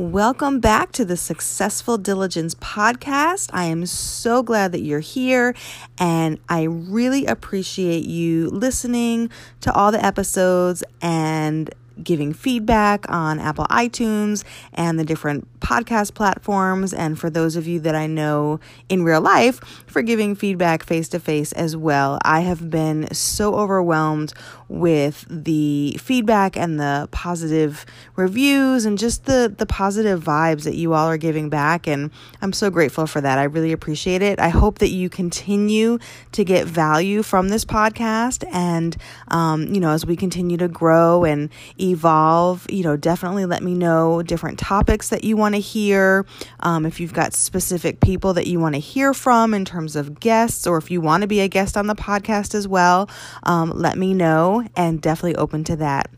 Welcome back to the Successful Diligence podcast. I am so glad that you're here, and I really appreciate you listening to all the episodes and giving feedback on Apple iTunes and the different podcast platforms. And for those of you that I know in real life, for giving feedback face to face as well. I have been so overwhelmed with the feedback and the positive reviews and just the, the positive vibes that you all are giving back. And I'm so grateful for that. I really appreciate it. I hope that you continue to get value from this podcast. And, um, you know, as we continue to grow and evolve, you know, definitely let me know different topics that you want to hear. Um, if you've got specific people that you want to hear from in terms of guests, or if you want to be a guest on the podcast as well, um, let me know and definitely open to that.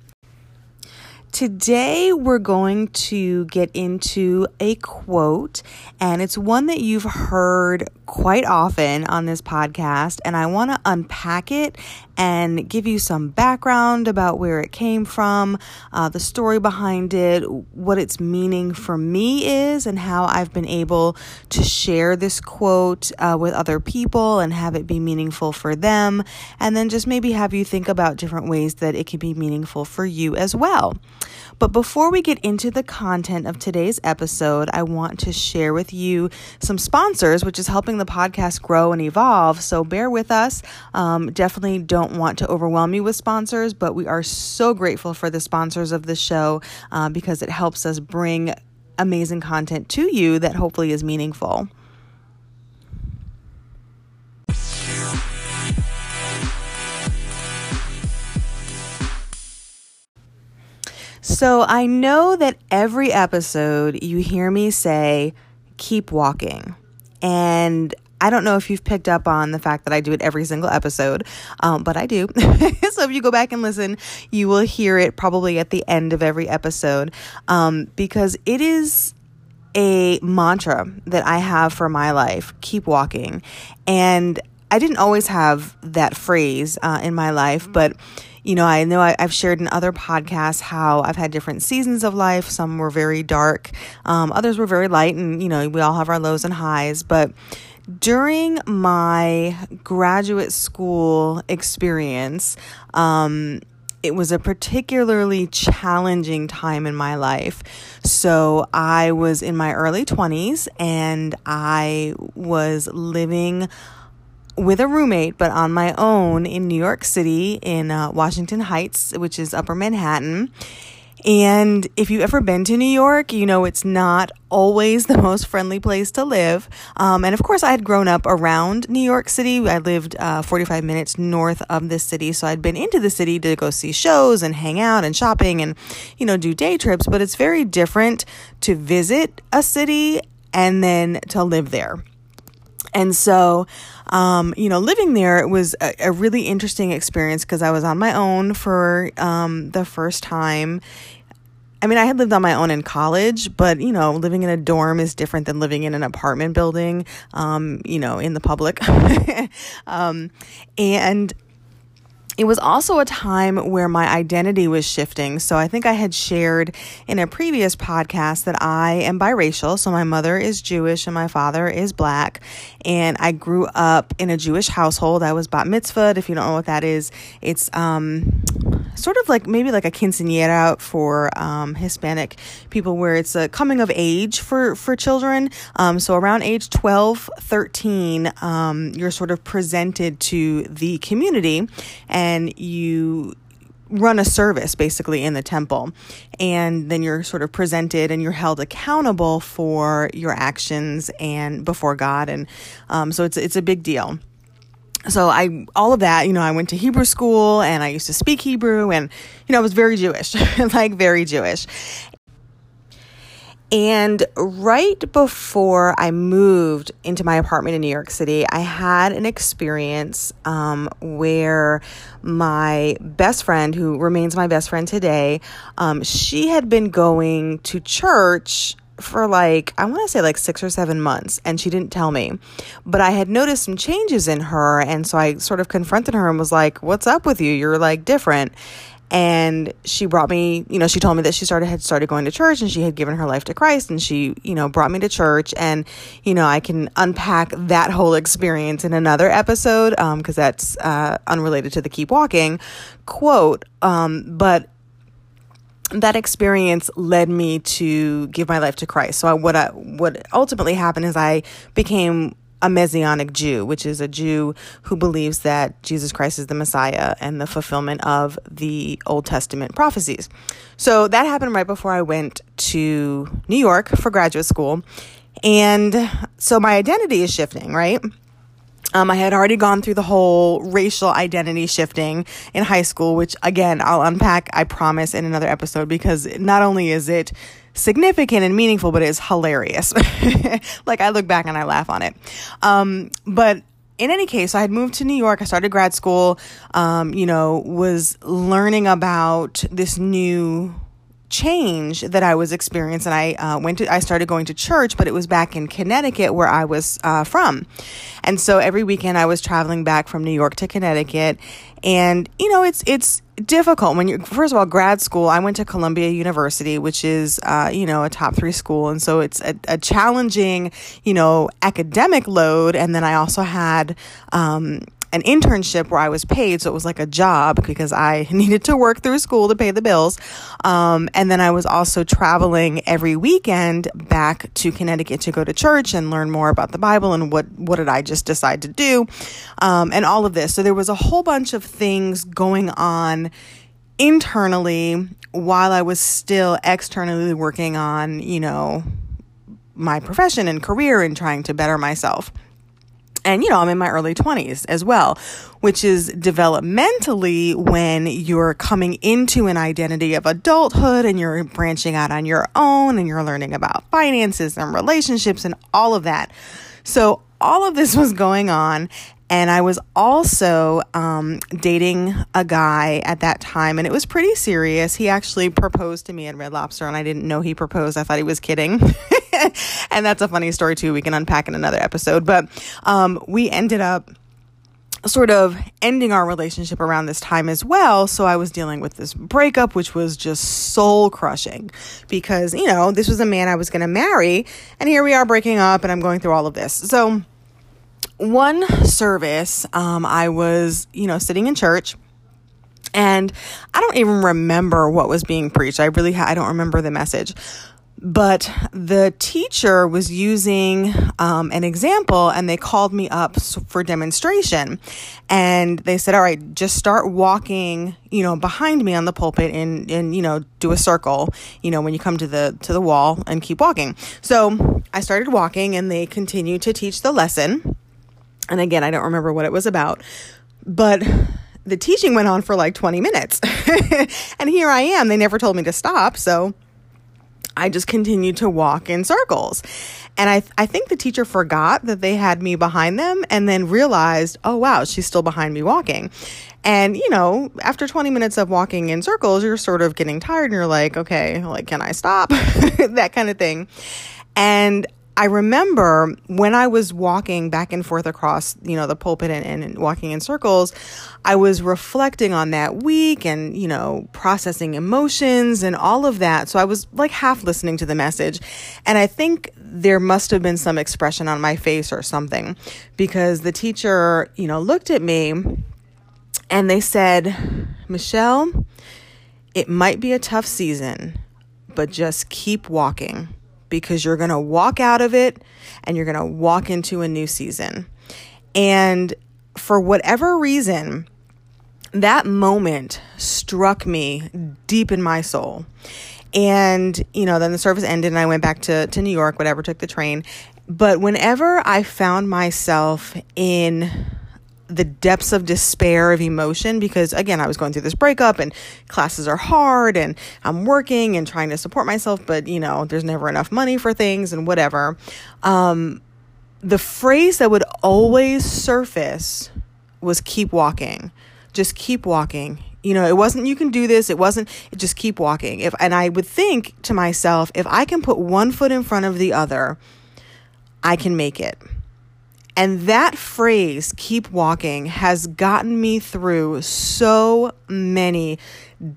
Today, we're going to get into a quote, and it's one that you've heard quite often on this podcast. And I want to unpack it and give you some background about where it came from, uh, the story behind it, what its meaning for me is, and how I've been able to share this quote uh, with other people and have it be meaningful for them. And then just maybe have you think about different ways that it can be meaningful for you as well. But before we get into the content of today's episode, I want to share with you some sponsors, which is helping the podcast grow and evolve. So bear with us. Um, definitely don't want to overwhelm you with sponsors, but we are so grateful for the sponsors of the show uh, because it helps us bring amazing content to you that hopefully is meaningful. So I know that every episode you hear me say, keep walking. And I don't know if you've picked up on the fact that I do it every single episode, um, but I do. so if you go back and listen, you will hear it probably at the end of every episode um, because it is a mantra that I have for my life keep walking. And I didn't always have that phrase uh, in my life, but you know, I know I, have shared in other podcasts how I've had different seasons of life. Some were very dark, um, others were very light, and, you know, we all have our lows and highs. But during my graduate school experience, um, it was a particularly challenging time in my life. So I was in my early 20s and I was living with a roommate, but on my own in New York City, in uh, Washington Heights, which is upper Manhattan. And if you've ever been to New York, you know it's not always the most friendly place to live. Um, and of course, I had grown up around New York City. I lived uh, 45 minutes north of the city. So I'd been into the city to go see shows and hang out and shopping and, you know, do day trips. But it's very different to visit a city and then to live there. And so, um, you know, living there it was a, a really interesting experience because I was on my own for um, the first time. I mean, I had lived on my own in college, but you know, living in a dorm is different than living in an apartment building, um, you know, in the public. um, and it was also a time where my identity was shifting. So I think I had shared in a previous podcast that I am biracial. So my mother is Jewish and my father is black. And I grew up in a Jewish household. I was bat mitzvahed. If you don't know what that is, it's um, sort of like maybe like a quinceanera for um, Hispanic people, where it's a coming of age for, for children. Um, so around age 12, 13, um, you're sort of presented to the community. And you run a service basically in the temple and then you're sort of presented and you're held accountable for your actions and before god and um, so it's it's a big deal so I all of that, you know, I went to Hebrew school and I used to speak Hebrew and you know, I was very Jewish, like very Jewish. And right before I moved into my apartment in New York City, I had an experience um, where my best friend, who remains my best friend today, um, she had been going to church for like, I want to say like six or seven months, and she didn't tell me. But I had noticed some changes in her. And so I sort of confronted her and was like, What's up with you? You're like different. and she brought me, you know, she told me that she started had started going to church and she had given her life to Christ and she, you know, brought me to church and you know, I can unpack that whole experience in another episode um because that's uh unrelated to the keep walking quote um but that experience led me to give my life to Christ. So I, what I, what ultimately happened is I became a Messianic Jew, which is a Jew who believes that Jesus Christ is the Messiah and the fulfillment of the Old Testament prophecies. So that happened right before I went to New York for graduate school. And so my identity is shifting, right? Um, I had already gone through the whole racial identity shifting in high school, which again, I'll unpack, I promise, in another episode because not only is it significant and meaningful, but it's hilarious. like I look back and I laugh on it. Um, but in any case, I had moved to New York. I started grad school, um, you know, was learning about this new change that I was experiencing. I uh, went to, I started going to church, but it was back in Connecticut where I was uh, from. And so every weekend I was traveling back from New York to Connecticut. And, you know, it's, it's, difficult when you first of all grad school i went to columbia university which is uh, you know a top three school and so it's a, a challenging you know academic load and then i also had um, an internship where I was paid. So it was like a job because I needed to work through school to pay the bills. Um, and then I was also traveling every weekend back to Connecticut to go to church and learn more about the Bible and what, what did I just decide to do? Um, and all of this. So there was a whole bunch of things going on internally while I was still externally working on, you know, my profession and career and trying to better myself and you know i'm in my early 20s as well which is developmentally when you're coming into an identity of adulthood and you're branching out on your own and you're learning about finances and relationships and all of that so all of this was going on and I was also um, dating a guy at that time, and it was pretty serious. He actually proposed to me at Red Lobster, and I didn't know he proposed. I thought he was kidding. and that's a funny story, too. We can unpack in another episode. But um, we ended up sort of ending our relationship around this time as well. So I was dealing with this breakup, which was just soul crushing because, you know, this was a man I was going to marry. And here we are breaking up, and I'm going through all of this. So one service, um, I was, you know, sitting in church. And I don't even remember what was being preached. I really, ha- I don't remember the message but the teacher was using um, an example and they called me up for demonstration and they said all right just start walking you know behind me on the pulpit and and you know do a circle you know when you come to the to the wall and keep walking so i started walking and they continued to teach the lesson and again, I don't remember what it was about, but the teaching went on for like 20 minutes. and here I am. They never told me to stop. So I just continued to walk in circles. And I, I think the teacher forgot that they had me behind them and then realized, oh, wow, she's still behind me walking. And, you know, after 20 minutes of walking in circles, you're sort of getting tired and you're like, okay, like, can I stop? that kind of thing. And I remember when I was walking back and forth across, you know, the pulpit and, and, walking in circles, I was reflecting on that week and, you know, processing emotions and all of that. So I was like half listening to the message. And I think there must have been some expression on my face or something because the teacher, you know, looked at me and they said, Michelle, it might be a tough season, but just keep walking because you're going to walk out of it and you're going to walk into a new season. And for whatever reason, that moment struck me deep in my soul. And, you know, then the service ended and I went back to, to New York, whatever, took the train. But whenever I found myself in the depths of despair of emotion because again I was going through this breakup and classes are hard and I'm working and trying to support myself but you know there's never enough money for things and whatever. Um, the phrase that would always surface was keep walking. Just keep walking. You know it wasn't you can do this. It wasn't just keep walking. If and I would think to myself if I can put one foot in front of the other I can make it And that phrase, keep walking, has gotten me through so many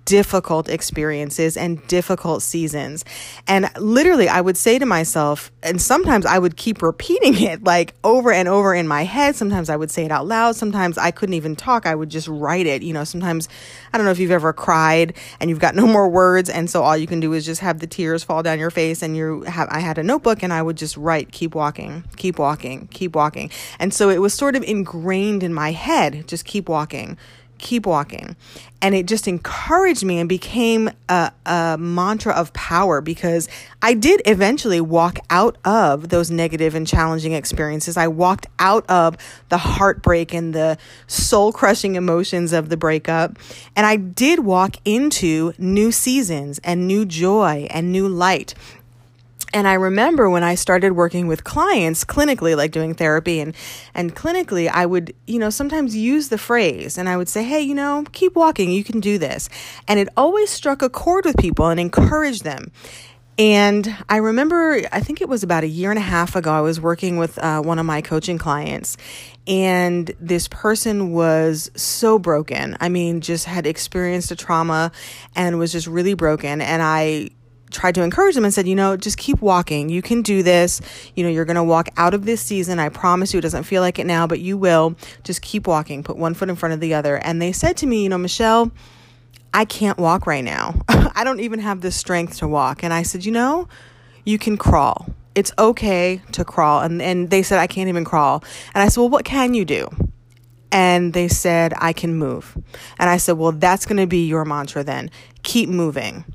difficult experiences and difficult seasons. And literally, I would say to myself, and sometimes I would keep repeating it like over and over in my head. Sometimes I would say it out loud. Sometimes I couldn't even talk. I would just write it. You know, sometimes I don't know if you've ever cried and you've got no more words. And so all you can do is just have the tears fall down your face. And you have, I had a notebook and I would just write, keep walking, keep walking, keep walking. And so it was sort of ingrained in my head, just keep walking keep walking. And it just encouraged me and became a, a, mantra of power because I did eventually walk out of those negative and challenging experiences. I walked out of the heartbreak and the soul crushing emotions of the breakup. And I did walk into new seasons and new joy and new light. And I remember when I started working with clients clinically, like doing therapy and, and clinically, I would, you know, sometimes use the phrase and I would say, hey, you know, keep walking, you can do this. And it always struck a chord with people and encouraged them. And I remember, I think it was about a year and a half ago, I was working with uh, one of my coaching clients, and this person was so broken. I mean, just had experienced a trauma and was just really broken. And I tried to encourage them and said, you know, just keep walking. You can do this. You know, you're going to walk out of this season. I promise you, it doesn't feel like it now, but you will. Just keep walking. Put one foot in front of the other. And they said to me, you know, Michelle, I can't walk right now. I don't even have the strength to walk. And I said, you know, you can crawl. It's okay to crawl. And, and they said, I can't even crawl. And I said, well, what can you do? And they said, I can move. And I said, Well, that's going to be your mantra then. Keep moving.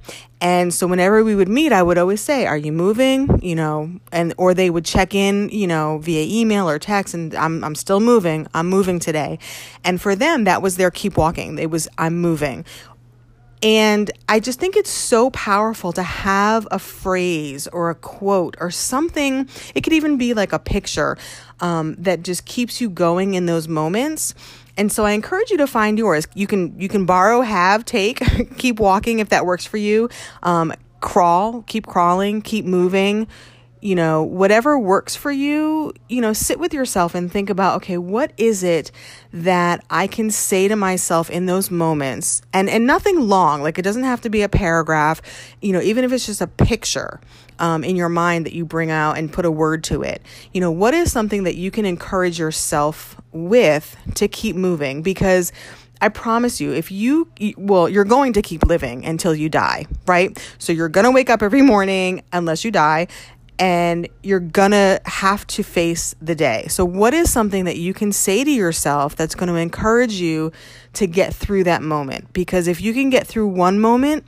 And so whenever we would meet, I would always say, "Are you moving?" You know, and or they would check in, you know, via email or text, and I'm I'm still moving. I'm moving today. And for them, that was their keep walking. It was I'm moving. And I just think it's so powerful to have a phrase or a quote or something. It could even be like a picture um, that just keeps you going in those moments. And so I encourage you to find yours. You can you can borrow, have, take, keep walking if that works for you. Um, crawl, keep crawling, keep moving you know, whatever works for you, you know, sit with yourself and think about, okay, what is it that I can say to myself in those moments? And and nothing long, like it doesn't have to be a paragraph, you know, even if it's just a picture um, in your mind that you bring out and put a word to it. You know, what is something that you can encourage yourself with to keep moving? Because I promise you, if you, well, you're going to keep living until you die, right? So you're going to wake up every morning unless you die and you're gonna have to face the day. So, what is something that you can say to yourself that's gonna encourage you to get through that moment? Because if you can get through one moment,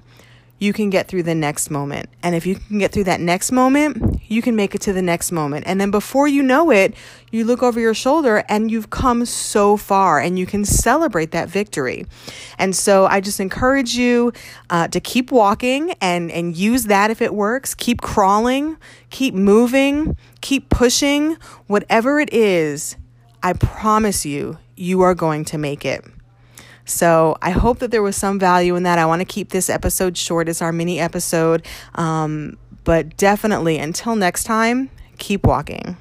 you can get through the next moment. And if you can get through that next moment, you can make it to the next moment. And then before you know it, you look over your shoulder and you've come so far and you can celebrate that victory. And so I just encourage you uh, to keep walking and, and use that if it works. Keep crawling, keep moving, keep pushing. Whatever it is, I promise you, you are going to make it. So I hope that there was some value in that. I want to keep this episode short. It's our mini episode. Um, but definitely, until next time, keep walking.